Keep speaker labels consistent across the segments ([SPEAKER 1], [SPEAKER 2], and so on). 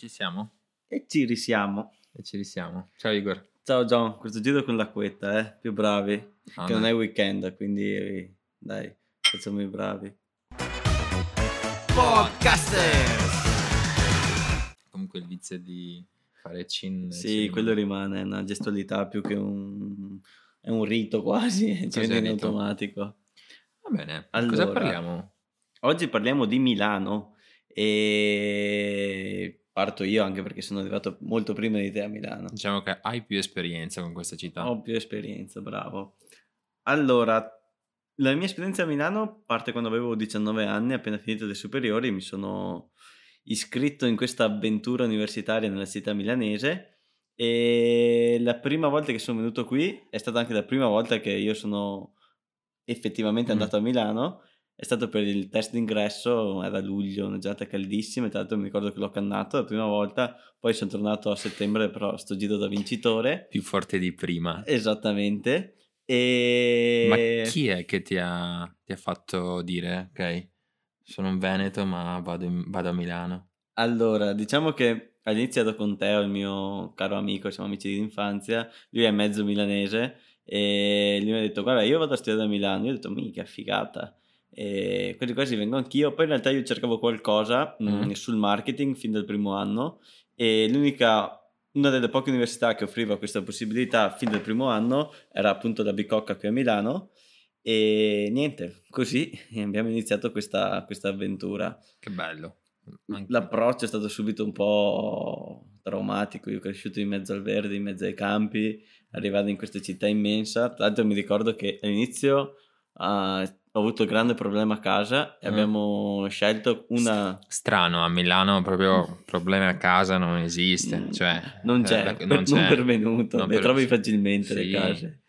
[SPEAKER 1] Ci siamo?
[SPEAKER 2] E ci risiamo.
[SPEAKER 1] E ci risiamo. Ciao Igor.
[SPEAKER 2] Ciao John, questo giro con l'acquetta, eh? Più bravi.
[SPEAKER 1] Ah,
[SPEAKER 2] che
[SPEAKER 1] no.
[SPEAKER 2] non è weekend, quindi dai, facciamo i bravi.
[SPEAKER 3] Podcasters!
[SPEAKER 1] Comunque il vizio di fare cin.
[SPEAKER 2] Sì,
[SPEAKER 1] cin-
[SPEAKER 2] quello rimane una gestualità più che un... è un rito quasi, ci viene in automatico.
[SPEAKER 1] Va bene.
[SPEAKER 2] Allora.
[SPEAKER 1] Cosa parliamo?
[SPEAKER 2] Oggi parliamo di Milano e parto io anche perché sono arrivato molto prima di te a Milano.
[SPEAKER 1] Diciamo che hai più esperienza con questa città.
[SPEAKER 2] Ho più esperienza, bravo. Allora, la mia esperienza a Milano parte quando avevo 19 anni, appena finito le superiori, mi sono iscritto in questa avventura universitaria nella città milanese e la prima volta che sono venuto qui è stata anche la prima volta che io sono effettivamente
[SPEAKER 1] Mm.
[SPEAKER 2] andato a Milano. È stato per il test d'ingresso, era luglio, una giornata caldissima, tra l'altro mi ricordo che l'ho cannato la prima volta, poi sono tornato a settembre, però sto giro da vincitore.
[SPEAKER 1] Più forte di prima.
[SPEAKER 2] Esattamente. E...
[SPEAKER 1] Ma chi è che ti ha, ti ha fatto dire, ok, sono un Veneto ma vado, in- vado a Milano?
[SPEAKER 2] Allora, diciamo che ho iniziato con Teo, il mio caro amico, siamo amici di infanzia, lui è mezzo milanese e lui mi ha detto guarda io vado a studiare a Milano, io ho detto mica figata e quasi quasi vengo anch'io, poi in realtà io cercavo qualcosa mh,
[SPEAKER 1] Mhm.
[SPEAKER 2] sul marketing fin dal primo anno e l'unica, una delle poche università che offriva questa possibilità fin dal primo anno era appunto la Bicocca qui a Milano e niente, così abbiamo iniziato questa, questa avventura.
[SPEAKER 1] Che bello. Anche-
[SPEAKER 2] L'approccio è stato subito un po' traumatico. Io ho cresciuto in mezzo al verde, in mezzo ai campi, arrivando in questa città immensa. Tra l'altro mi ricordo che all'inizio ah, ho avuto grande problema a casa e
[SPEAKER 1] Mm.
[SPEAKER 2] abbiamo scelto una...
[SPEAKER 1] Strano, a Milano proprio problemi a casa non esiste.
[SPEAKER 2] Mm,
[SPEAKER 1] Cioè,
[SPEAKER 2] non c'è,
[SPEAKER 1] eh,
[SPEAKER 2] per-
[SPEAKER 1] non
[SPEAKER 2] non,
[SPEAKER 1] c'è.
[SPEAKER 2] pervenuto,
[SPEAKER 1] Non
[SPEAKER 2] le
[SPEAKER 1] per-
[SPEAKER 2] trovi facilmente
[SPEAKER 1] Sì.
[SPEAKER 2] le case.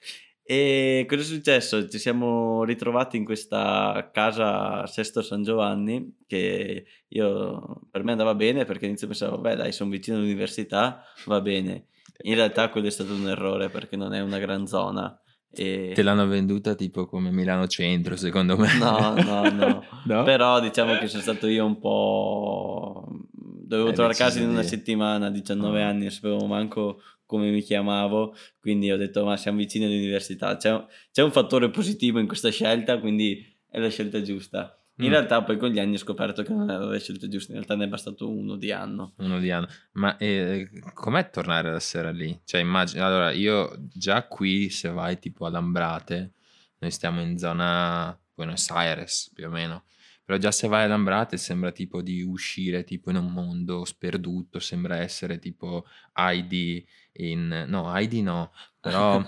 [SPEAKER 2] E cosa è successo? Ci siamo ritrovati in questa casa a Sesto San Giovanni che io per me andava bene perché all'inizio pensavo, beh dai, sono vicino all'università, va bene. In realtà quello è stato un errore perché non è una gran zona. E...
[SPEAKER 1] Te l'hanno venduta tipo come Milano Centro, secondo me.
[SPEAKER 2] No, no, no.
[SPEAKER 1] No?
[SPEAKER 2] Però diciamo che sono stato io un po'... Dovevo
[SPEAKER 1] Hai
[SPEAKER 2] trovare casa in una settimana, 19
[SPEAKER 1] Ah.
[SPEAKER 2] anni, non sapevo manco come mi chiamavo, quindi ho detto ma siamo vicini all'università. C'è, c'è un fattore positivo in questa scelta, quindi è la scelta giusta. In
[SPEAKER 1] Mm.
[SPEAKER 2] realtà poi con gli anni ho scoperto che non era la scelta giusta, in realtà ne è bastato uno di anno.
[SPEAKER 1] Uno di anno. Ma eh, com'è tornare la sera lì? Cioè, immagino, allora, io già qui, se vai tipo a Lambrate, noi stiamo in zona Buenos Aires, più o meno. Però già se vai a Lambrate sembra tipo di uscire tipo in un mondo sperduto, sembra essere tipo Heidi in... No, Heidi no, però mi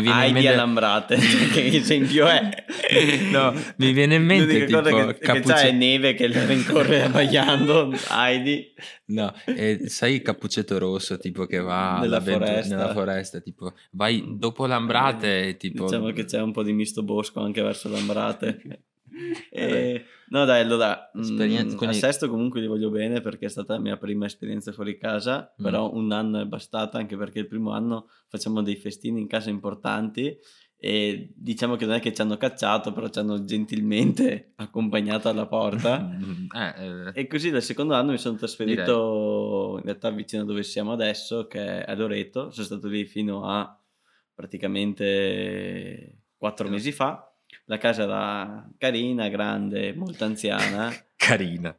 [SPEAKER 1] viene in
[SPEAKER 2] Heidi
[SPEAKER 1] mente-
[SPEAKER 2] Alambrate, cioè, che esempio è?
[SPEAKER 1] No, mi viene in mente
[SPEAKER 2] L'unica cosa
[SPEAKER 1] tipo
[SPEAKER 2] che, che
[SPEAKER 1] Cappucci-
[SPEAKER 2] c'ha è neve che le rincorre abbaiando, Heidi.
[SPEAKER 1] No, eh, sai il cappuccetto rosso tipo che va
[SPEAKER 2] Nella foresta.
[SPEAKER 1] nella foresta, tipo vai dopo Lambrate e tipo
[SPEAKER 2] Diciamo che c'è un po' di misto bosco anche verso Lambrate. E- no dai, allora, mm,
[SPEAKER 1] Esperienza-
[SPEAKER 2] a
[SPEAKER 1] quindi-
[SPEAKER 2] Sesto comunque li voglio bene perché è stata la mia prima esperienza fuori casa,
[SPEAKER 1] Mm.
[SPEAKER 2] però un anno è bastata anche perché il primo anno facciamo dei festini in casa importanti e diciamo che non è che ci hanno cacciato, però ci hanno gentilmente accompagnato alla porta.
[SPEAKER 1] Eh, eh,
[SPEAKER 2] E così dal secondo anno mi sono trasferito in realtà vicino a dove siamo adesso, che è a Loreto. Sono stato lì fino a praticamente quattro mesi fa. La casa era carina, grande, molto anziana.
[SPEAKER 1] carina.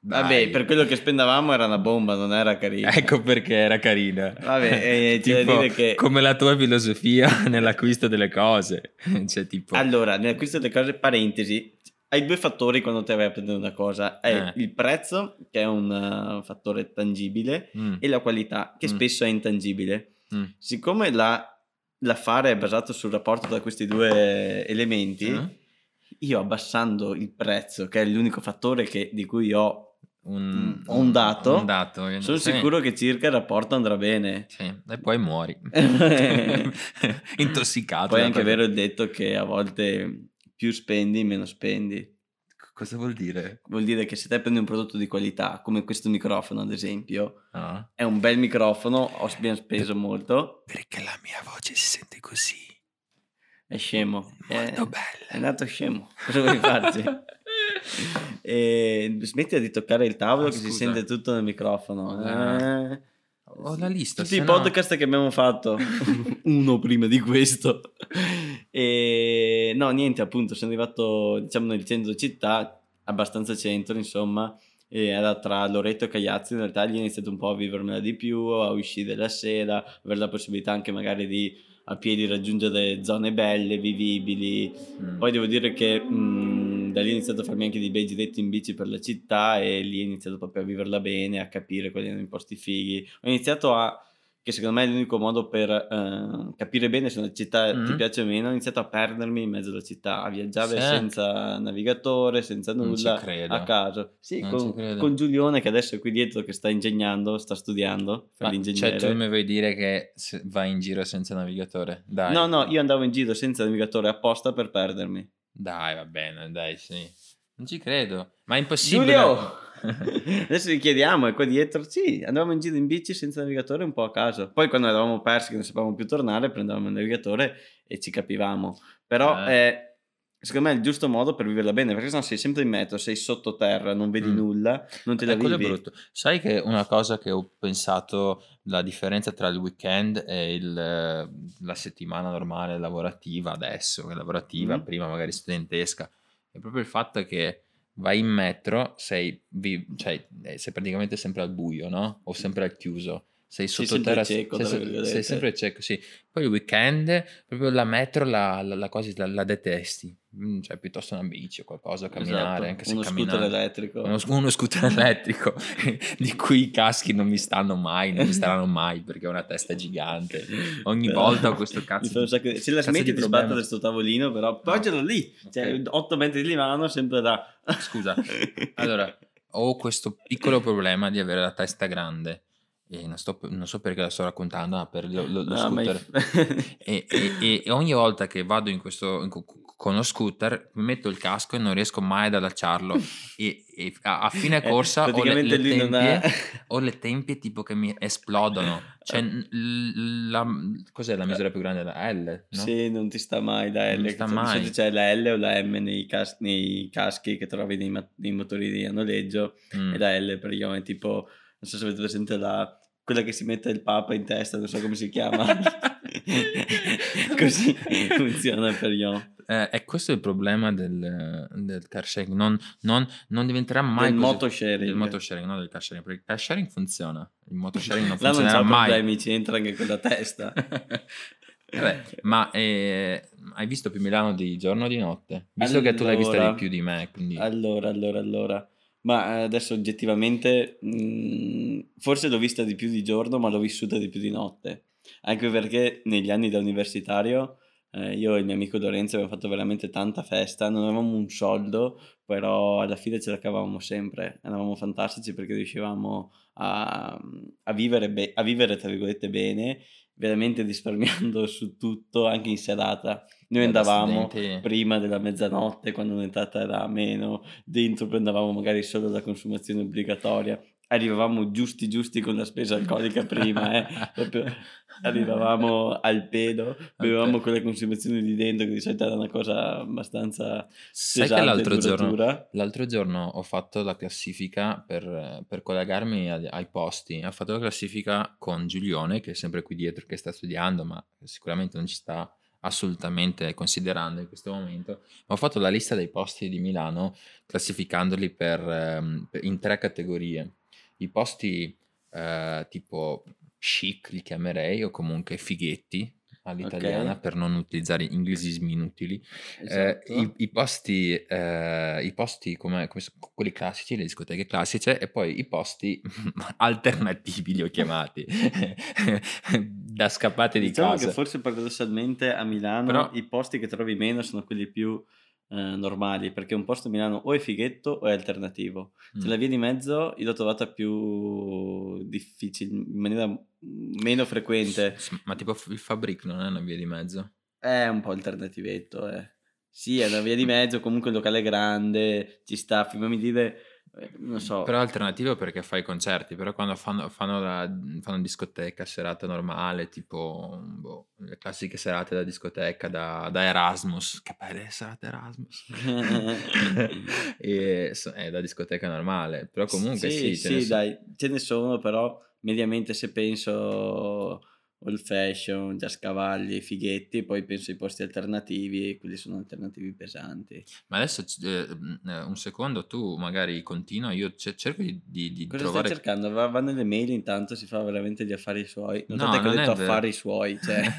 [SPEAKER 2] Vabbè,
[SPEAKER 1] Dai.
[SPEAKER 2] per quello che spendavamo era una bomba, non era carina.
[SPEAKER 1] Ecco perché era carina.
[SPEAKER 2] Vabbè,
[SPEAKER 1] Tipo,
[SPEAKER 2] che-
[SPEAKER 1] come la tua filosofia nell'acquisto delle cose. Cioè, tipo
[SPEAKER 2] Allora, nell'acquisto delle cose, parentesi, hai due fattori quando te vai a prendere una cosa. È
[SPEAKER 1] Eh.
[SPEAKER 2] il prezzo, che è un uh, fattore tangibile,
[SPEAKER 1] Mm,
[SPEAKER 2] e la qualità, che
[SPEAKER 1] Mm.
[SPEAKER 2] spesso è intangibile.
[SPEAKER 1] mm.
[SPEAKER 2] Siccome la- l'affare è basato sul rapporto tra questi due elementi,
[SPEAKER 1] Eh?
[SPEAKER 2] io abbassando il prezzo, che è l'unico fattore che- di cui ho,
[SPEAKER 1] Un,
[SPEAKER 2] Ho un dato,
[SPEAKER 1] un dato,
[SPEAKER 2] sono
[SPEAKER 1] sì,
[SPEAKER 2] sicuro che circa il rapporto andrà bene.
[SPEAKER 1] sì, E poi muori. Intossicato.
[SPEAKER 2] Poi è anche vero il detto che a volte più spendi, meno spendi.
[SPEAKER 1] Cosa vuol dire?
[SPEAKER 2] Vuol dire che se te prendi un prodotto di qualità, come questo microfono ad esempio,
[SPEAKER 1] No?
[SPEAKER 2] è un bel microfono, ho ben speso molto,
[SPEAKER 1] Perché la mia voce si sente così.
[SPEAKER 2] è scemo. È,
[SPEAKER 1] Molto
[SPEAKER 2] è
[SPEAKER 1] bella.
[SPEAKER 2] nato scemo. Cosa vuoi farci? e smetti di toccare il tavolo
[SPEAKER 1] Ah,
[SPEAKER 2] che si
[SPEAKER 1] scusa.
[SPEAKER 2] sente tutto nel microfono.
[SPEAKER 1] Ah.
[SPEAKER 2] Eh.
[SPEAKER 1] Ho la lista.
[SPEAKER 2] Tutti i
[SPEAKER 1] no-
[SPEAKER 2] podcast che abbiamo fatto, uno prima di questo. E no, niente, appunto, sono arrivato, diciamo, nel centro città, abbastanza centro, insomma, e era tra Loreto e Cagliazzi, in realtà lì ho iniziato un po' a vivermela di più, a uscire la sera, avere la possibilità anche magari di a piedi raggiungere zone belle, vivibili.
[SPEAKER 1] Mm.
[SPEAKER 2] Poi devo dire che mh, da lì ho iniziato a farmi anche dei bei giretti in bici per la città e lì ho iniziato proprio a viverla bene, a capire quali erano i posti fighi. Ho iniziato a, che secondo me è l'unico modo per eh, capire bene se una città ti
[SPEAKER 1] Mhm.
[SPEAKER 2] piace o meno, ho iniziato a perdermi in mezzo alla città, a viaggiare
[SPEAKER 1] Sì.
[SPEAKER 2] senza navigatore, senza
[SPEAKER 1] Non ci
[SPEAKER 2] nulla,
[SPEAKER 1] credo.
[SPEAKER 2] a caso. Sì, con, con Giulione che adesso è qui dietro che sta ingegnando, sta studiando per
[SPEAKER 1] Ma,
[SPEAKER 2] l'ingegnere.
[SPEAKER 1] cioè, tu mi vuoi dire che vai in giro senza navigatore? Dai.
[SPEAKER 2] No, no, io andavo in giro senza navigatore apposta per perdermi.
[SPEAKER 1] Dai, va bene, dai, sì. Non ci credo. Ma è impossibile.
[SPEAKER 2] Giulio! Adesso gli chiediamo, è qua dietro. Sì, andavamo in giro in bici senza navigatore un po' a caso. Poi quando eravamo persi, che non sapevamo più tornare, prendevamo il navigatore e ci capivamo. Però
[SPEAKER 1] Eh.
[SPEAKER 2] è, secondo me, il giusto modo per viverla bene, perché sennò sei sempre in metro, sei sottoterra, non vedi
[SPEAKER 1] Mm.
[SPEAKER 2] nulla, non te la
[SPEAKER 1] Eh, quello è
[SPEAKER 2] vivi.
[SPEAKER 1] brutto. Sai che una cosa che ho pensato, la differenza tra il weekend e il, eh, la settimana normale lavorativa adesso, che è lavorativa,
[SPEAKER 2] Mm.
[SPEAKER 1] prima magari studentesca, è proprio il fatto che vai in metro, sei, vi- cioè, eh, sei praticamente sempre al buio, no? O sempre al chiuso. Sei
[SPEAKER 2] Sei
[SPEAKER 1] sottoterra,
[SPEAKER 2] cieco,
[SPEAKER 1] sei, sei
[SPEAKER 2] virgolette.
[SPEAKER 1] sempre cieco, sì. Poi il weekend, proprio la metro la, la, la quasi la, la detesti, Mm, cioè piuttosto una bici o qualcosa, camminare,
[SPEAKER 2] Esatto,
[SPEAKER 1] anche se
[SPEAKER 2] uno scooter
[SPEAKER 1] camminare.
[SPEAKER 2] elettrico.
[SPEAKER 1] Uno, uno scooter elettrico di cui i caschi non mi stanno mai, non mi staranno mai perché ho una testa gigante. Ogni
[SPEAKER 2] Però
[SPEAKER 1] volta ho questo cazzo di-
[SPEAKER 2] sacco Se la smetti
[SPEAKER 1] di
[SPEAKER 2] sbattere sto tavolino, però poi
[SPEAKER 1] No.
[SPEAKER 2] lì, cioè
[SPEAKER 1] Ok.
[SPEAKER 2] 8 metri di mano, sempre da...
[SPEAKER 1] Scusa, allora ho questo piccolo problema di avere la testa grande e non, sto- non so perché la sto raccontando, ma per lo, lo- lo
[SPEAKER 2] No,
[SPEAKER 1] scooter. E, e- e ogni volta che vado in questo, in co- con lo scooter metto il casco e non riesco mai ad allacciarlo e, e a, a fine
[SPEAKER 2] Eh,
[SPEAKER 1] corsa ho le, le
[SPEAKER 2] non ha...
[SPEAKER 1] tempie ho le tempie tipo che mi esplodono cioè la, cos'è la misura più grande la L no?
[SPEAKER 2] Sì, non ti sta mai la L.
[SPEAKER 1] Non sta mai.
[SPEAKER 2] c'è la L o la M nei, cas- nei caschi che trovi nei, ma- nei motori di a noleggio
[SPEAKER 1] Mm.
[SPEAKER 2] e la L praticamente tipo, non so se avete presente la, quella che si mette il papa in testa, non so come si chiama. Così funziona per io.
[SPEAKER 1] Eh, e questo è il problema del, del car sharing non, non- non diventerà mai
[SPEAKER 2] Del
[SPEAKER 1] così-
[SPEAKER 2] motosharing.
[SPEAKER 1] del motosharing non del car sharing perché il car sharing funziona il motosharing non
[SPEAKER 2] Là non
[SPEAKER 1] funzionerà
[SPEAKER 2] c'ho
[SPEAKER 1] mai
[SPEAKER 2] problemi, ci entra anche con la testa.
[SPEAKER 1] Vabbè, ma eh, hai visto più Milano di giorno o di notte? Visto che tu l'hai vista
[SPEAKER 2] Allora-
[SPEAKER 1] di più di me, quindi...
[SPEAKER 2] Allora, allora, allora. Ma eh, adesso oggettivamente, mh, forse l'ho vista di più di giorno, ma l'ho vissuta di più di notte. Anche perché negli anni da universitario, eh, io e il mio amico Lorenzo abbiamo fatto veramente tanta festa, non avevamo un soldo, però alla fine ce la cavavamo sempre. Eravamo fantastici perché riuscivamo a, a vivere, be- a vivere, tra virgolette, bene, veramente risparmiando su tutto, anche in serata. Noi
[SPEAKER 1] da
[SPEAKER 2] andavamo
[SPEAKER 1] studenti-
[SPEAKER 2] prima della mezzanotte quando l'entrata era meno, dentro prendevamo magari solo la consumazione obbligatoria, arrivavamo giusti giusti con la spesa alcolica prima, eh, proprio arrivavamo al pedo, bevevamo
[SPEAKER 1] Ok.
[SPEAKER 2] quelle consumazioni di dentro che di solito era una cosa abbastanza
[SPEAKER 1] Sai che l'altro giorno, l'altro giorno ho fatto la classifica per, per collegarmi ai, ai posti. Ho fatto la classifica con Giulione, che è sempre qui dietro, che sta studiando, ma sicuramente non ci sta assolutamente considerando in questo momento. Ma ho fatto la lista dei posti di Milano classificandoli per, ehm, per- in tre categorie. I posti eh, tipo chic li chiamerei o comunque fighetti all'italiana
[SPEAKER 2] Ok.
[SPEAKER 1] per non utilizzare inglesismi inutili. Eh,
[SPEAKER 2] Esatto.
[SPEAKER 1] i, i posti, eh, i posti come, come quelli classici, le discoteche classiche, e poi i posti alternativi li ho chiamati da scappate di
[SPEAKER 2] Diciamo
[SPEAKER 1] casa.
[SPEAKER 2] che forse paradossalmente a Milano
[SPEAKER 1] Però-
[SPEAKER 2] i posti che trovi meno sono quelli più eh, normali, perché un posto a Milano o è fighetto o è alternativo. Se
[SPEAKER 1] Mm.
[SPEAKER 2] la via di mezzo io l'ho trovata più difficile, in maniera meno frequente.
[SPEAKER 1] S- Ma tipo il Fabric non è una via di mezzo?
[SPEAKER 2] È un po' alternativetto, eh. Sì, è una via di mezzo, comunque il locale è grande, ci sta, fammi dire, non so.
[SPEAKER 1] Però alternativo perché fai concerti, però quando fanno, fanno, la, fanno discoteca, serata normale, tipo boh, le classiche serate da discoteca, da, da Erasmus, che belle serate Erasmus, e, è da discoteca normale, però comunque sì,
[SPEAKER 2] sì, sì dai, ce ne sono, però mediamente se penso old fashion, giascavalli, fighetti, poi penso ai posti alternativi e quelli sono alternativi pesanti.
[SPEAKER 1] Ma adesso eh, un secondo, tu magari continua, io c- cerco di, di,
[SPEAKER 2] Cosa
[SPEAKER 1] trovare...
[SPEAKER 2] stai cercando? Va, va, nelle mail intanto, si fa veramente gli affari suoi. Notate no, che ho detto affari suoi, cioè...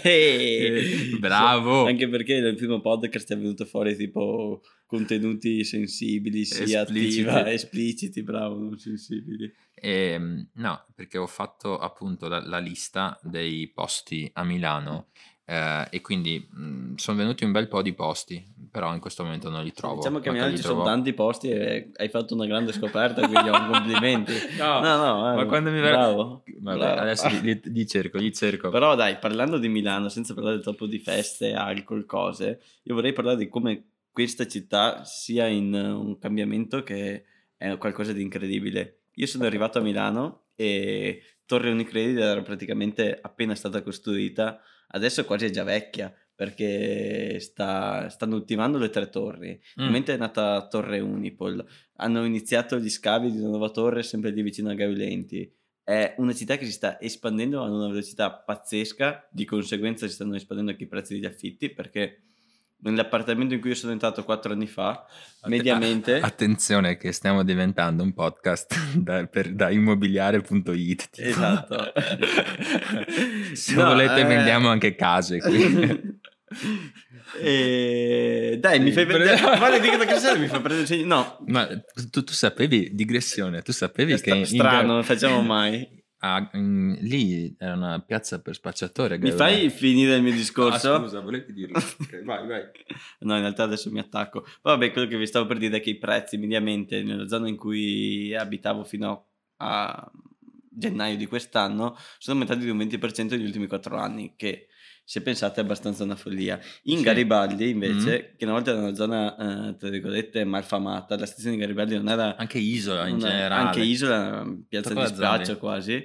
[SPEAKER 1] Bravo!
[SPEAKER 2] Anche perché nel primo podcast è venuto fuori tipo contenuti sensibili, sia espliciti. attiva, espliciti, bravo, non sensibili.
[SPEAKER 1] E, ehm, no, perché ho fatto appunto la, la lista dei posti a Milano eh, e quindi mh, sono venuti un bel po' di posti, però in questo momento non li trovo.
[SPEAKER 2] Diciamo che a Milano ci trovo... sono tanti posti e hai fatto una grande scoperta, quindi ho complimenti.
[SPEAKER 1] no, no, no, ma quando mi
[SPEAKER 2] bravo.
[SPEAKER 1] adesso li, li, cerco, li cerco.
[SPEAKER 2] Però dai, parlando di Milano, senza parlare troppo di feste, alcol, cose, io vorrei parlare di come questa città sia in un cambiamento che è qualcosa di incredibile io sono arrivato a Milano e Torre Unicredit era praticamente appena stata costruita, adesso quasi è già vecchia perché sta, stanno ultimando le tre torri. Mm. Mentre è nata Torre Unipol, hanno iniziato gli scavi di una nuova torre sempre lì vicino a Gaulenti. È una città che si sta espandendo a una velocità pazzesca, di conseguenza si stanno espandendo anche i prezzi degli affitti perché nell'appartamento in cui io sono entrato quattro anni fa, mediamente...
[SPEAKER 1] Attenzione che stiamo diventando un podcast da, per, da immobiliare.it.
[SPEAKER 2] Tipo. Esatto.
[SPEAKER 1] Se no, vedete eh... vendiamo anche case qui.
[SPEAKER 2] E... Dai, sì, mi fai prendere. Vale di che mi fa prendere. No,
[SPEAKER 1] ma tu, tu, sapevi digressione, tu sapevi
[SPEAKER 2] È
[SPEAKER 1] che.
[SPEAKER 2] Strano, in... non facciamo mai.
[SPEAKER 1] Ah, in, lì era una piazza per spacciatori.
[SPEAKER 2] Mi fai finire il mio discorso?
[SPEAKER 1] Ah, scusa, volevi dirlo? okay, vai, vai.
[SPEAKER 2] No, in realtà adesso mi attacco. Vabbè, quello che vi stavo per dire è che i prezzi mediamente nella zona in cui abitavo fino a gennaio di quest'anno sono aumentati di un 20% negli ultimi 4 anni, che se pensate è abbastanza una follia. In sì. Garibaldi invece, mm-hmm. che una volta era una zona, eh, tra virgolette, malfamata, la stazione di Garibaldi non era...
[SPEAKER 1] Anche isola in una, generale.
[SPEAKER 2] Anche isola, piazza di spaccio quasi.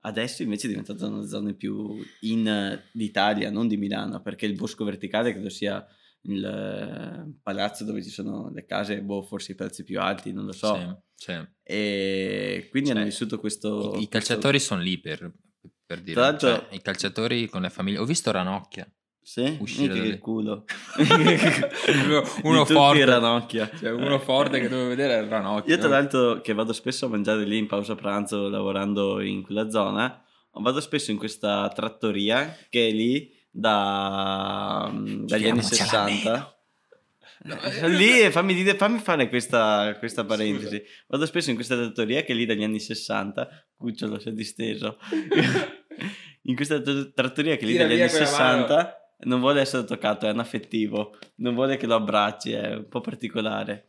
[SPEAKER 2] Adesso invece è diventata una zone più in d'Italia, non di Milano, perché il Bosco Verticale credo sia il eh, palazzo dove ci sono le case, boh, forse i prezzi più alti, non lo so.
[SPEAKER 1] Sì, sì.
[SPEAKER 2] E quindi cioè, hanno vissuto questo...
[SPEAKER 1] I, i calciatori questo... sono lì per, per dire. Tra l'altro, cioè, i calciatori con le famiglie. Ho visto Ranocchia.
[SPEAKER 2] Sì, uscire che dalle... culo.
[SPEAKER 1] uno, forte. Ranocchia. Cioè, uno forte che devo vedere il Ranocchia.
[SPEAKER 2] Io tra l'altro che vado spesso a mangiare lì in pausa pranzo lavorando in quella zona, vado spesso in questa trattoria che è lì da, dagli anni 60. No, lì fammi, dire, fammi fare questa, questa parentesi. Scusa. Vado spesso in questa trattoria che lì dagli anni 60. Cucciolo si è disteso. in questa trattoria che lì Tira dagli anni 60 mano. non vuole essere toccato, è un affettivo. Non vuole che lo abbracci, è un po' particolare.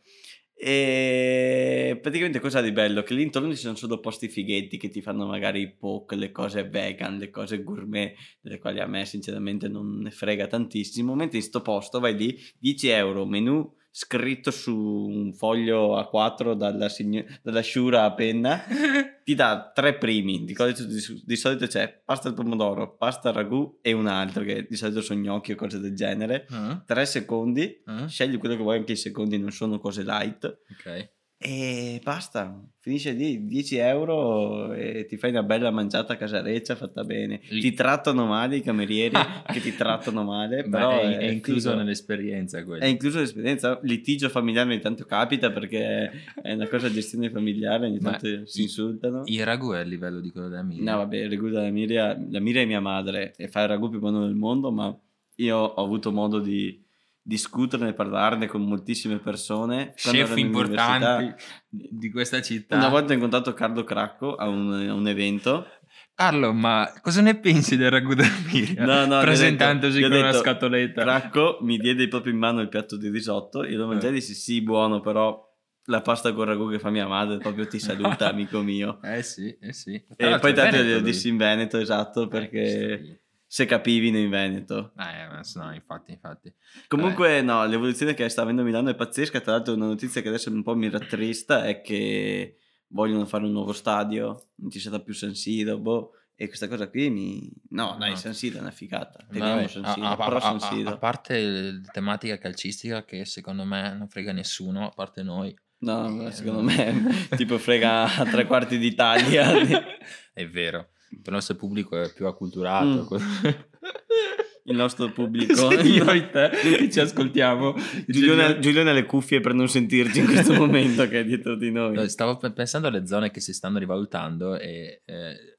[SPEAKER 2] E praticamente cosa di bello? Che lì intorno ci sono solo posti fighetti che ti fanno magari i poke, le cose vegan, le cose gourmet, delle quali a me sinceramente non ne frega tantissimo. Mentre in sto posto vai lì, 10 euro, menù scritto su un foglio A4 dalla, sign- dalla Shura a penna, ti dà tre primi. Di, di, di, solito c'è pasta al pomodoro, pasta al ragù e un altro che di solito sono gnocchi o cose del genere. Uh-huh. Tre secondi, uh-huh. scegli quello che vuoi, anche i secondi non sono cose light.
[SPEAKER 1] Ok.
[SPEAKER 2] E basta, finisce lì 10 euro e ti fai una bella mangiata casareccia fatta bene. Lì. Ti trattano male i camerieri che ti trattano male, però
[SPEAKER 1] è, è, è incluso figo. nell'esperienza quello.
[SPEAKER 2] È incluso nell'esperienza. Litigio familiare ogni tanto capita perché è una cosa gestione familiare, ogni tanto Ma si insultano.
[SPEAKER 1] Il ragù è a livello di quello della Miria?
[SPEAKER 2] No, vabbè, il ragù della Miria, la Miria è mia madre e fa il ragù più buono del mondo, ma io ho avuto modo di discuterne, parlarne con moltissime persone.
[SPEAKER 1] Chef importanti di questa città.
[SPEAKER 2] Una volta ho incontrato Carlo Cracco a un, a un evento.
[SPEAKER 1] Carlo, ma cosa ne pensi del ragù da Miria? No, no, Presentandosi con detto, una scatoletta.
[SPEAKER 2] Cracco mi diede proprio in mano il piatto di risotto. Io lo mangiai e dissi sì, buono, però la pasta con ragù che fa mia madre proprio ti saluta, amico mio.
[SPEAKER 1] Eh sì, eh sì.
[SPEAKER 2] e poi tanto lo dissi in Veneto, esatto, perché... Eh, se capivino in Veneto.
[SPEAKER 1] Eh, no, infatti, infatti.
[SPEAKER 2] Comunque, eh. no, l'evoluzione che sta avendo Milano è pazzesca. Tra l'altro, una notizia che adesso un po' mi rattrista è che vogliono fare un nuovo stadio, non ci sarà più San Siro, boh. E questa cosa qui mi... No, dai, San Siro è una figata. Teniamo San Siro, a, a,
[SPEAKER 1] San Siro. A, a, parte la tematica calcistica che secondo me non frega nessuno, a parte noi.
[SPEAKER 2] No, eh, secondo me tipo frega tre quarti d'Italia.
[SPEAKER 1] è vero il nostro pubblico è più acculturato. Mm.
[SPEAKER 2] il nostro pubblico,
[SPEAKER 1] io e te che ci ascoltiamo.
[SPEAKER 2] Giulione, Giulione ha le cuffie per non sentirci in questo momento che è dietro di noi.
[SPEAKER 1] Stavo pensando alle zone che si stanno rivalutando e eh,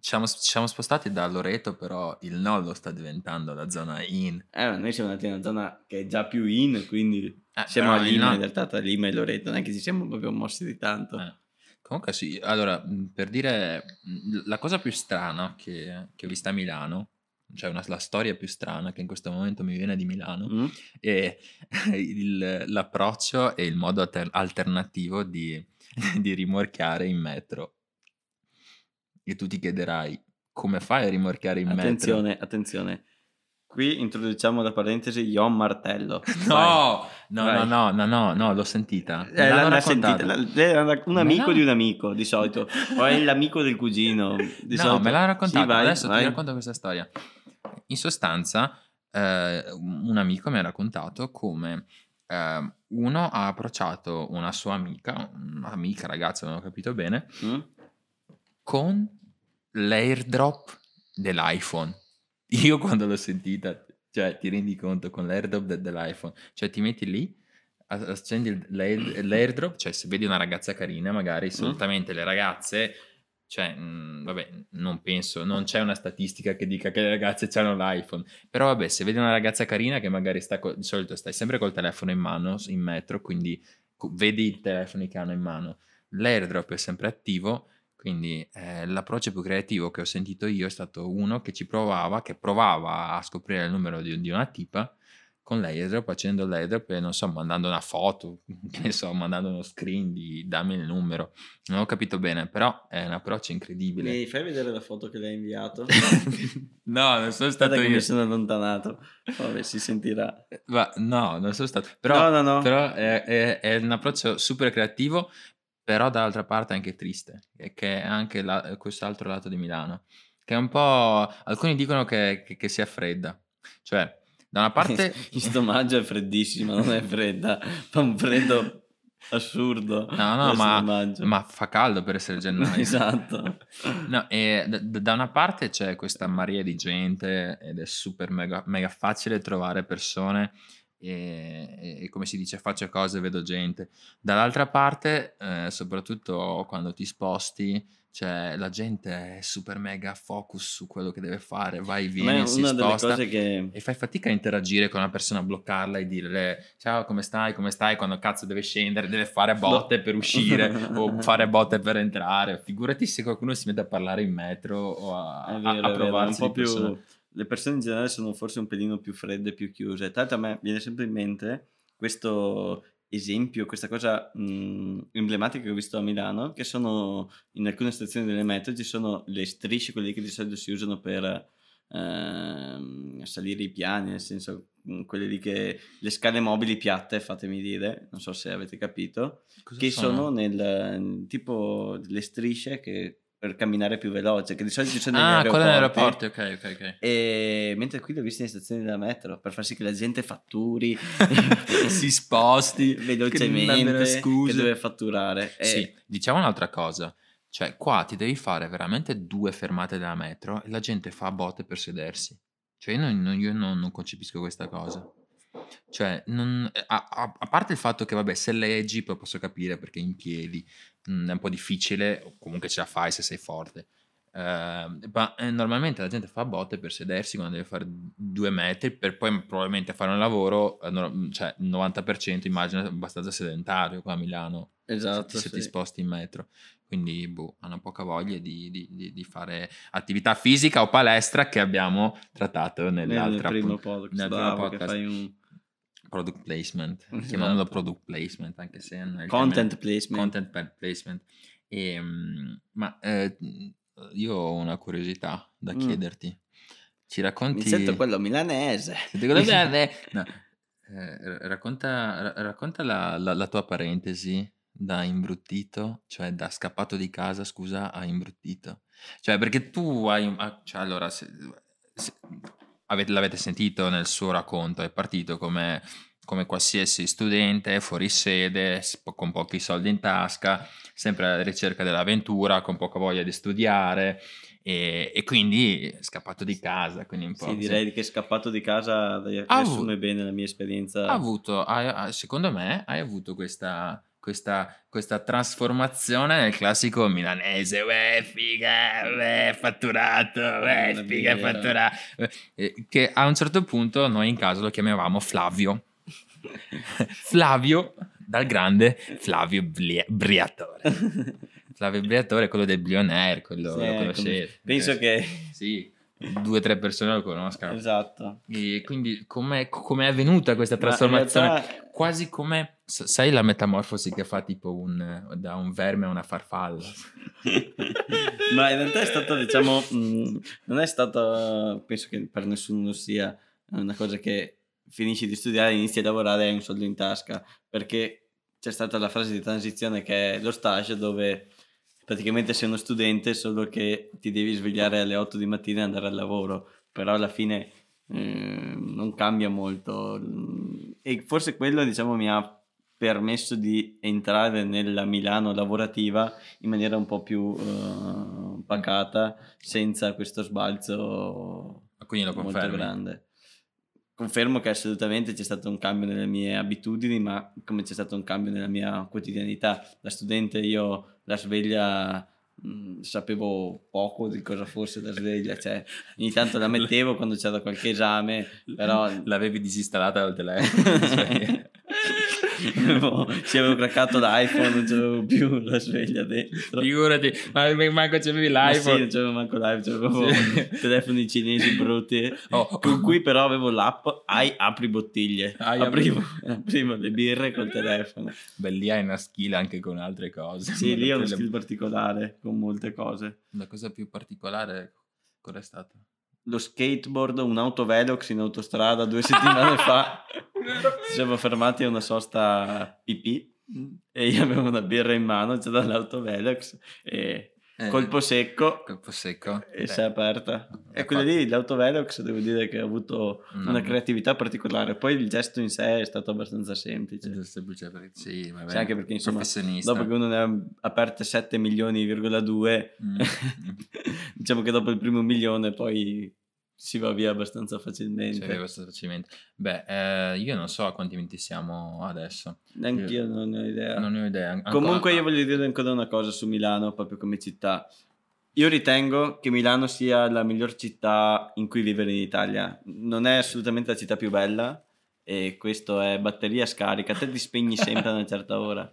[SPEAKER 1] ci, siamo, ci siamo spostati da Loreto, però il Nollo sta diventando la zona in.
[SPEAKER 2] Eh, noi siamo andati in una zona che è già più in, quindi eh, siamo a Lima, no... in realtà tra Lima e Loreto, non è che ci siamo proprio mossi di tanto.
[SPEAKER 1] Eh. Comunque sì, allora, per dire, la cosa più strana che, che ho vista a Milano, cioè una, la storia più strana che in questo momento mi viene di Milano, mm. è il, l'approccio e il modo alter- alternativo di, di rimorchiare in metro. E tu ti chiederai, come fai a rimorchiare in
[SPEAKER 2] attenzione, metro? Attenzione, attenzione Qui introduciamo da parentesi Ion Martello.
[SPEAKER 1] No, no, no, no, no, no, no, l'ho sentita.
[SPEAKER 2] Eh, l'ha, l'ha sentita la, un amico di un amico di solito, o è l'amico del cugino. Di
[SPEAKER 1] no,
[SPEAKER 2] solito.
[SPEAKER 1] me l'ha raccontato. Sì, vai, Adesso vai. ti racconto questa storia. In sostanza, eh, un amico mi ha raccontato come eh, uno ha approcciato una sua amica, un'amica ragazza, non ho capito bene, mm? con l'airdrop dell'iPhone io quando l'ho sentita, cioè ti rendi conto con l'airdrop de- dell'iPhone, cioè ti metti lì, accendi l'air- l'airdrop, cioè se vedi una ragazza carina magari, mm. solitamente le ragazze, cioè mh, mm, vabbè, non penso, non c'è una statistica che dica che le ragazze hanno l'iPhone, però vabbè, se vedi una ragazza carina che magari sta, co- di solito stai sempre col telefono in mano, in metro, quindi vedi i telefoni che hanno in mano, l'airdrop è sempre attivo, quindi eh, l'approccio più creativo che ho sentito io è stato uno che ci provava, che provava a scoprire il numero di, di una tipa con l'airdrop, facendo l'airdrop e non so, mandando una foto, che ne so, mandando uno screen di dammi il numero. Non ho capito bene, però è un approccio incredibile.
[SPEAKER 2] Mi fai vedere la foto che l'hai inviato?
[SPEAKER 1] no, non sono stato io.
[SPEAKER 2] mi sono allontanato. Vabbè, si sentirà.
[SPEAKER 1] Ma, no, non sono stato. Però,
[SPEAKER 2] no, no, no.
[SPEAKER 1] però è, è, è, un approccio super creativo però dall'altra parte è anche triste, che è anche la, quest'altro lato di Milano, che è un po'... alcuni dicono che, che, che sia fredda, cioè da una parte...
[SPEAKER 2] In sto maggio è freddissima, non è fredda, fa un freddo assurdo.
[SPEAKER 1] No, no, ma, ma, fa caldo per essere gennaio.
[SPEAKER 2] esatto.
[SPEAKER 1] No, e d- da una parte c'è questa marea di gente ed è super mega, mega facile trovare persone e, e, come si dice faccio cose vedo gente. Dall'altra parte eh, soprattutto quando ti sposti cioè la gente è super mega focus su quello che deve fare vai vieni si sposta che... e fai fatica a interagire con una persona bloccarla e dirle ciao come stai? Come stai? Quando cazzo deve scendere deve fare botte per uscire o fare botte per entrare. Figurati se qualcuno si mette a parlare in metro o a, vero, a, a provarsi
[SPEAKER 2] un po' più le persone in generale sono forse un pelino più fredde, più chiuse. Tra l'altro a me viene sempre in mente questo esempio, questa cosa mh, emblematica che ho visto a Milano, che sono in alcune stazioni delle metro ci sono le strisce, quelle che di solito si usano per eh, salire i piani, nel senso quelle lì che le scale mobili piatte, fatemi dire, non so se avete capito, cosa che sono, sono nel tipo le strisce che per camminare più veloce, che di solito ci sono negli
[SPEAKER 1] ah,
[SPEAKER 2] aeroporti.
[SPEAKER 1] Ah, aeroporti, ok, ok, ok.
[SPEAKER 2] E mentre qui l'ho visto in stazioni della metro, per far sì che la gente fatturi,
[SPEAKER 1] si sposti
[SPEAKER 2] velocemente, che, che deve fatturare.
[SPEAKER 1] E... Sì, diciamo un'altra cosa. Cioè, qua ti devi fare veramente due fermate della metro e la gente fa botte per sedersi. Cioè, io non, io non, non concepisco questa cosa. Cioè, non, a, a, a, parte il fatto che, vabbè, se leggi poi posso capire perché in piedi mh, è un po' difficile, comunque ce la fai se sei forte. Uh, ma eh, normalmente la gente fa botte per sedersi quando deve fare due metri per poi probabilmente fare un lavoro, eh, no, cioè il 90% immagino abbastanza sedentario qua a Milano.
[SPEAKER 2] Esatto.
[SPEAKER 1] Se, se sì. ti sposti in metro. Quindi boh, hanno poca voglia di, di, di, di, fare attività fisica o palestra che abbiamo trattato nell'altra
[SPEAKER 2] nel primo podcast. Nel primo podcast. Fai un
[SPEAKER 1] product placement, esatto. chiamiamolo product placement, anche se
[SPEAKER 2] content placement.
[SPEAKER 1] Content placement. E, ehm, ma eh, io ho una curiosità da mm. chiederti. Ci racconti...
[SPEAKER 2] Mi sento quello milanese.
[SPEAKER 1] Senti quello milanese? No. Eh, racconta, racconta la, la, la, tua parentesi da imbruttito, cioè da scappato di casa, scusa, a imbruttito. Cioè, perché tu hai... Ah, cioè, allora, se, se, avete, l'avete sentito nel suo racconto, è partito come, come qualsiasi studente, fuori sede, con pochi soldi in tasca, sempre alla ricerca dell'avventura, con poca voglia di studiare, e, e, quindi è scappato di casa. Quindi un po',
[SPEAKER 2] sì, direi che è scappato di casa riassume avuto, bene la mia esperienza.
[SPEAKER 1] Ha avuto, ha, secondo me, hai avuto questa, questa, questa, trasformazione nel classico milanese, uè figa, uè fatturato, uè figa fatturato, che a un certo punto noi in casa lo chiamavamo Flavio. Flavio, dal grande Flavio Briatore. Flavio Briatore è quello del Billionaire, quello sì, lo conoscete.
[SPEAKER 2] Penso eh, che...
[SPEAKER 1] Sì, due o tre persone lo conoscano.
[SPEAKER 2] Esatto.
[SPEAKER 1] E quindi com'è, com'è avvenuta questa trasformazione? Realtà... Quasi come, sai la metamorfosi che fa tipo un, da un verme a una farfalla?
[SPEAKER 2] Ma in realtà è stata, diciamo, mh, mm, non è stata, penso che per nessuno sia una cosa che finisci di studiare, inizi a lavorare e hai un soldo in tasca, perché c'è stata la fase di transizione che è lo stage dove praticamente sei uno studente solo che ti devi svegliare alle 8 di mattina e andare al lavoro, però alla fine eh, non cambia molto. E forse quello diciamo mi ha permesso di entrare nella Milano lavorativa in maniera un po' più uh, pacata senza questo sbalzo molto grande confermo che assolutamente c'è stato un cambio nelle mie abitudini, ma come c'è stato un cambio nella mia quotidianità. Da studente io la sveglia mh, mm, sapevo poco di cosa fosse la sveglia, cioè ogni tanto la mettevo quando c'era qualche esame, però...
[SPEAKER 1] L'avevi disinstallata dal telefono.
[SPEAKER 2] avevo, ci avevo craccato l'iPhone, non c'avevo più la sveglia dentro.
[SPEAKER 1] Figurati, ma manco c'avevi l'iPhone. Ma
[SPEAKER 2] sì, non c'avevo manco l'iPhone, c'avevo sì. telefoni cinesi brutti, oh. con cui però avevo l'app Ai apri bottiglie. Ai aprivo, aprivo le birre col telefono.
[SPEAKER 1] Beh, lì hai una skill anche con altre cose.
[SPEAKER 2] Sì, lì ho una skill particolare con molte cose.
[SPEAKER 1] La cosa più particolare qual è stata?
[SPEAKER 2] Lo skateboard, un autovelox in autostrada due settimane fa. Ci siamo fermati a una sosta pipì e io avevo una birra in mano, c'era l'autovelox e eh, colpo secco,
[SPEAKER 1] colpo secco
[SPEAKER 2] e Beh. si è aperta. E quella lì, l'autovelox, devo dire che ha avuto no. una creatività particolare. Poi il gesto in sé è stato abbastanza semplice.
[SPEAKER 1] semplice perché, sì, vabbè,
[SPEAKER 2] sì, anche perché insomma, dopo che uno ne ha aperte 7 milioni,2, mm. diciamo che dopo il primo milione poi si va via abbastanza facilmente. Si
[SPEAKER 1] va abbastanza facilmente. Beh, eh, io non so a quanti minuti siamo adesso.
[SPEAKER 2] Neanche io non ne ho idea.
[SPEAKER 1] Non ne ho idea. Ancora...
[SPEAKER 2] Comunque io voglio dire ancora una cosa su Milano, proprio come città. Io ritengo che Milano sia la miglior città in cui vivere in Italia. Non è assolutamente la città più bella e questo è batteria scarica. Te ti spegni sempre a una certa ora.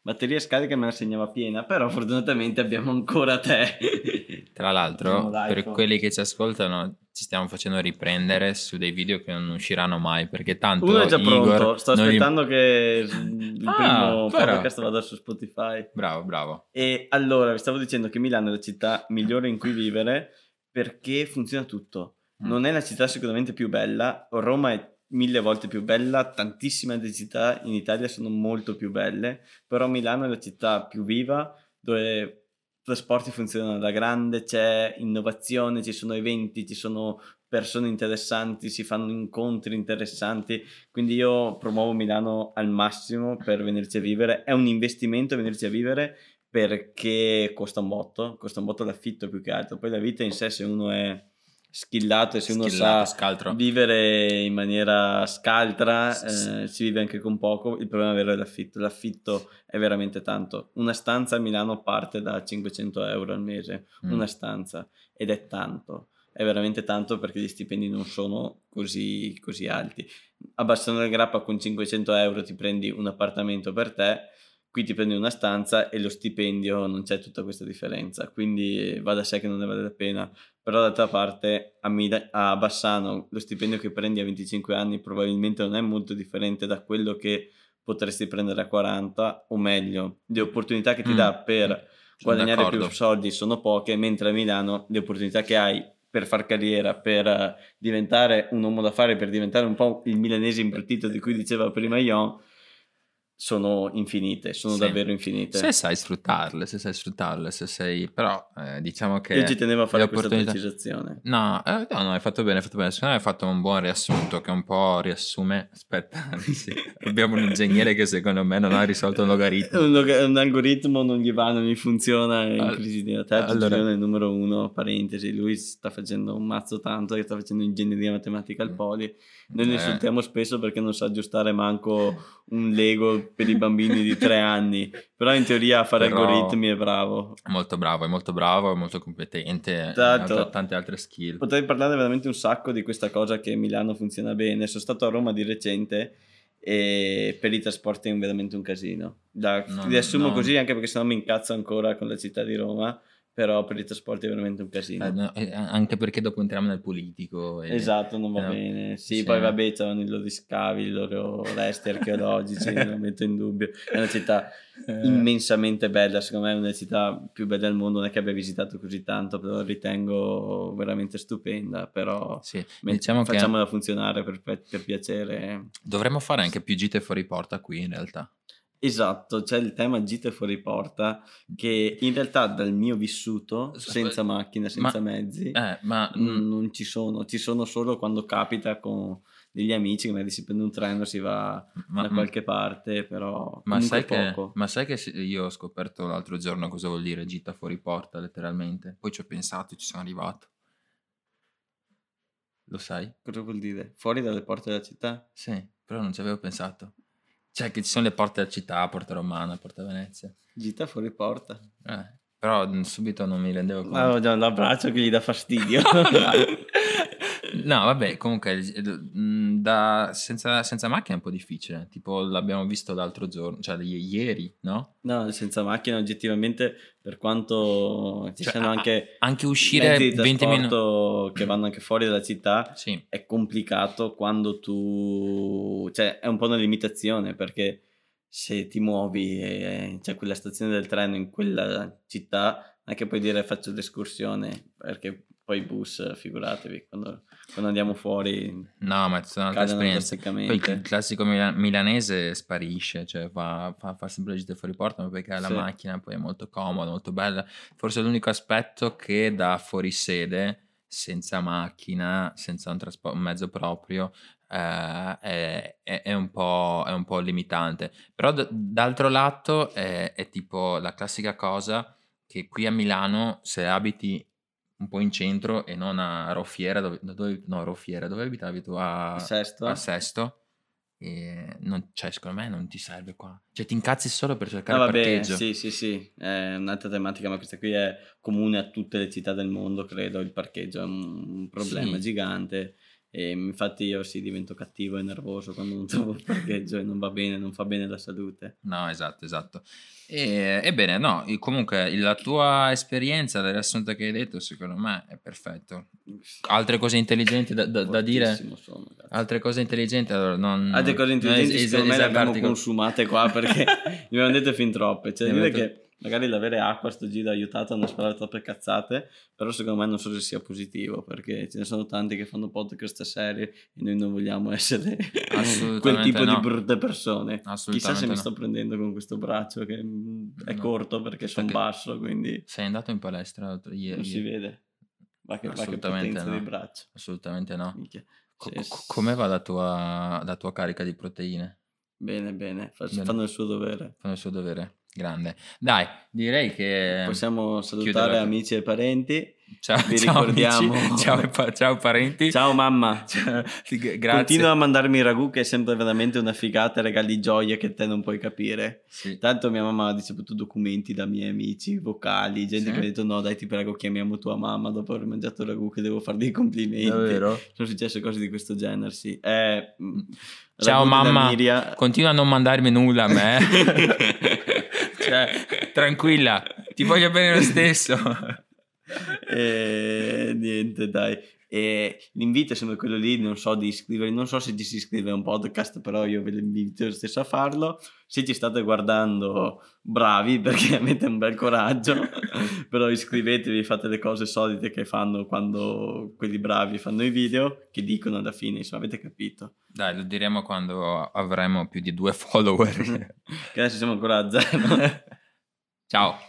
[SPEAKER 2] Batteria scarica me la segnava piena, però fortunatamente abbiamo ancora te.
[SPEAKER 1] Tra l'altro, per quelli che ci ascoltano, ci stiamo facendo riprendere su dei video che non usciranno mai, perché tanto
[SPEAKER 2] Uno è già
[SPEAKER 1] Igor
[SPEAKER 2] pronto, sto aspettando gli... che il ah, primo podcast vada su Spotify.
[SPEAKER 1] Bravo, bravo.
[SPEAKER 2] E allora, vi stavo dicendo che Milano è la città migliore in cui vivere perché funziona tutto. Mm. Non è la città sicuramente più bella, Roma è mille volte più bella, tantissime altre città in Italia sono molto più belle, però Milano è la città più viva dove trasporti funzionano da grande, c'è innovazione, ci sono eventi, ci sono persone interessanti, si fanno incontri interessanti, quindi io promuovo Milano al massimo per venirci a vivere, è un investimento venirci a vivere perché costa un botto, costa un botto l'affitto più che altro, poi la vita in sé se uno è schillato e se uno Schillato, sa scaltro. vivere in maniera scaltra eh, si vive anche con poco il problema vero è l'affitto l'affitto è veramente tanto una stanza a Milano parte da 500 euro al mese mm. una stanza ed è tanto è veramente tanto perché gli stipendi non sono così, così alti a Bassano del Grappa con 500 euro ti prendi un appartamento per te qui ti prendi una stanza e lo stipendio non c'è tutta questa differenza, quindi va da sé che non ne vale la pena. Però d'altra parte a, Mila- a Bassano lo stipendio che prendi a 25 anni probabilmente non è molto differente da quello che potresti prendere a 40 o meglio, le opportunità che ti mm. dà per guadagnare più soldi sono poche, mentre a Milano le opportunità che hai per far carriera, per diventare un uomo d'affari, per diventare un po' il milanese impartito di cui diceva prima Ion, sono infinite, sono
[SPEAKER 1] Sì.
[SPEAKER 2] davvero infinite.
[SPEAKER 1] Se sai sfruttarle, se sai sfruttarle, se sei... Però eh, diciamo che...
[SPEAKER 2] Io ci tenevo a fare
[SPEAKER 1] le
[SPEAKER 2] questa
[SPEAKER 1] opportunità-
[SPEAKER 2] precisazione.
[SPEAKER 1] No, eh, no, no, hai fatto bene, hai fatto bene. Secondo me hai fatto un buon riassunto che un po' riassume... Aspetta, sì, abbiamo un ingegnere che secondo me non ha risolto un logaritmo.
[SPEAKER 2] Un, log- un algoritmo non gli va, non gli funziona, è in
[SPEAKER 1] Al-
[SPEAKER 2] crisi di terzo
[SPEAKER 1] allora-
[SPEAKER 2] girone numero uno, parentesi, lui sta facendo un mazzo tanto che sta facendo ingegneria matematica al poli. Noi
[SPEAKER 1] Eh.
[SPEAKER 2] insultiamo spesso perché non sa aggiustare manco un Lego per i bambini di tre anni, però in teoria a fare
[SPEAKER 1] Però-
[SPEAKER 2] algoritmi è bravo.
[SPEAKER 1] È molto bravo, è molto bravo, è molto competente, ha
[SPEAKER 2] Esatto.
[SPEAKER 1] tante altre skill.
[SPEAKER 2] Potrei parlare veramente un sacco di questa cosa che Milano funziona bene. Sono stato a Roma di recente e per i trasporti è veramente un casino. Da,
[SPEAKER 1] No,
[SPEAKER 2] riassumo
[SPEAKER 1] no.
[SPEAKER 2] così anche perché sennò mi incazzo ancora con la città di Roma, però per i trasporti è veramente un casino.
[SPEAKER 1] Eh, no, eh, anche perché dopo entriamo nel politico. e-
[SPEAKER 2] Esatto, non va
[SPEAKER 1] eh,
[SPEAKER 2] bene. Sì,
[SPEAKER 1] sì.
[SPEAKER 2] poi vabbè, c'erano i loro scavi, i loro resti archeologici, non metto in dubbio. È una città
[SPEAKER 1] Eh,
[SPEAKER 2] immensamente bella, secondo me è una delle città più belle al mondo, non è che abbia visitato così tanto, però la ritengo veramente stupenda, però
[SPEAKER 1] sì, diciamo che
[SPEAKER 2] facciamola funzionare per, per piacere.
[SPEAKER 1] dovremmo fare anche più gite fuori porta qui in realtà.
[SPEAKER 2] Esatto, c'è il tema gite fuori porta che in realtà dal mio vissuto, senza macchina, senza
[SPEAKER 1] ma-
[SPEAKER 2] mezzi,
[SPEAKER 1] Eh, ma
[SPEAKER 2] mm, non ci sono, ci sono solo quando capita con degli amici, che magari si prende un treno, si va
[SPEAKER 1] ma-
[SPEAKER 2] da qualche parte, però
[SPEAKER 1] ma sai, che,
[SPEAKER 2] poco.
[SPEAKER 1] ma sai che io ho scoperto l'altro giorno cosa vuol dire gita fuori porta, letteralmente. Poi ci ho pensato e ci sono arrivato. Lo sai?
[SPEAKER 2] Cosa vuol dire? Fuori dalle porte della città?
[SPEAKER 1] Sì, però non ci avevo pensato. Cioè che ci sono le porte della città, Porta Romana, Porta Venezia.
[SPEAKER 2] Gita fuori porta.
[SPEAKER 1] Eh, però subito non mi rendevo conto.
[SPEAKER 2] Ma ho già un abbraccio che gli dà fastidio.
[SPEAKER 1] No, vabbè, comunque mm, da- senza, senza macchina è un po' difficile. Tipo l'abbiamo visto l'altro giorno, cioè ieri, no?
[SPEAKER 2] no, senza macchina oggettivamente, per quanto ci
[SPEAKER 1] Cioè,
[SPEAKER 2] siano anche
[SPEAKER 1] Anche uscire
[SPEAKER 2] mezzi di
[SPEAKER 1] 20 minuti.
[SPEAKER 2] che vanno anche fuori dalla città,
[SPEAKER 1] Sì,
[SPEAKER 2] è complicato quando tu... cioè è un po' una limitazione perché se ti muovi e c'è quella stazione del treno in quella città, non è che puoi dire faccio l'escursione perché poi i bus, figuratevi, quando, quando andiamo fuori
[SPEAKER 1] no, ma sono altre esperienze. Poi il classico mila- milanese sparisce, cioè fa, fa, fa sempre le gite fuori porta, perché ha la
[SPEAKER 2] Sì.
[SPEAKER 1] macchina poi è molto comoda, molto bella. Forse l'unico aspetto che da fuori sede, senza macchina, senza un, traspo- un mezzo proprio, eh, è, è- è un po', è un po' limitante. Però d- d'altro lato è tipo la classica cosa che qui a Milano, se abiti un po' in centro e non a Roffiera, dove, dove- no, Roffiera, dove abitavi tu? A,
[SPEAKER 2] Sesto?
[SPEAKER 1] a Sesto. Non, cioè, secondo me non ti serve qua. Cioè, ti incazzi solo per cercare il
[SPEAKER 2] vabbè,
[SPEAKER 1] parcheggio.
[SPEAKER 2] sì, sì, sì, è un'altra tematica, ma questa qui è comune a tutte le città del mondo, credo, il parcheggio è un un problema
[SPEAKER 1] Sì.
[SPEAKER 2] gigante e infatti io sì, divento cattivo e nervoso quando non trovo il parcheggio e non va bene, non fa bene alla salute.
[SPEAKER 1] No, esatto, esatto. E, ebbene, no, comunque la tua esperienza, il riassunto che hai detto, secondo me è perfetto. Altre cose intelligenti da, da- da dire?
[SPEAKER 2] Sono.
[SPEAKER 1] Altre cose intelligenti, allora non...
[SPEAKER 2] Altre cose intelligenti
[SPEAKER 1] es- es-
[SPEAKER 2] secondo me le abbiamo consumate qua perché ne abbiamo dette fin troppe.
[SPEAKER 1] Ne
[SPEAKER 2] dire che magari l'avere acqua sto giro ha aiutato a non sparare troppe cazzate, però secondo me non so se sia positivo perché ce ne sono tanti che fanno podcast serie e noi non vogliamo essere
[SPEAKER 1] Assolutamente
[SPEAKER 2] quel tipo
[SPEAKER 1] no.
[SPEAKER 2] di brutte persone. Chissà
[SPEAKER 1] Assolutamente
[SPEAKER 2] se mi
[SPEAKER 1] no.
[SPEAKER 2] sto prendendo con questo braccio che mm, è
[SPEAKER 1] No.
[SPEAKER 2] corto perché sono basso, quindi
[SPEAKER 1] Sei andato in palestra ieri?
[SPEAKER 2] non si vede. Va che, va che
[SPEAKER 1] Assolutamente no.
[SPEAKER 2] di braccio.
[SPEAKER 1] Assolutamente no.
[SPEAKER 2] Minchia.
[SPEAKER 1] Come va la tua, la tua carica di proteine?
[SPEAKER 2] Bene, bene, fa-
[SPEAKER 1] Bene.
[SPEAKER 2] fanno il suo dovere.
[SPEAKER 1] Fanno il suo dovere. Grande. Dai, direi che...
[SPEAKER 2] Possiamo
[SPEAKER 1] chiudere
[SPEAKER 2] salutare
[SPEAKER 1] la-
[SPEAKER 2] amici e parenti.
[SPEAKER 1] Ciao,
[SPEAKER 2] vi
[SPEAKER 1] ciao
[SPEAKER 2] ricordiamo-
[SPEAKER 1] amici, ciao, ciao parenti.
[SPEAKER 2] Ciao mamma.
[SPEAKER 1] Ciao, Grazie.
[SPEAKER 2] Continua a mandarmi ragù che è sempre veramente una figata, regali gioie che te non puoi capire.
[SPEAKER 1] Sì.
[SPEAKER 2] Tanto mia mamma ha ricevuto documenti da miei amici, vocali, gente
[SPEAKER 1] Sì?
[SPEAKER 2] che ha detto no dai ti prego chiamiamo tua mamma dopo aver mangiato il ragù che devo fare dei complimenti.
[SPEAKER 1] Davvero?
[SPEAKER 2] Sono successe cose di questo genere, sì. Eh, mm,
[SPEAKER 1] Ciao mamma, continua a non mandarmi nulla a me. cioè, tranquilla, ti voglio bene lo stesso.
[SPEAKER 2] E niente, dai. E l'invito è sempre quello lì, non so di iscrivervi, non so se ci si iscrive a un podcast, però io ve l'invito lo stesso a farlo. Se ci state guardando, bravi perché avete un bel coraggio, però iscrivetevi, fate le cose solite che fanno quando quelli bravi fanno i video, che dicono alla fine, insomma, avete capito.
[SPEAKER 1] Dai, lo diremo quando avremo più di due follower.
[SPEAKER 2] che adesso siamo ancora a zero.
[SPEAKER 1] Ciao.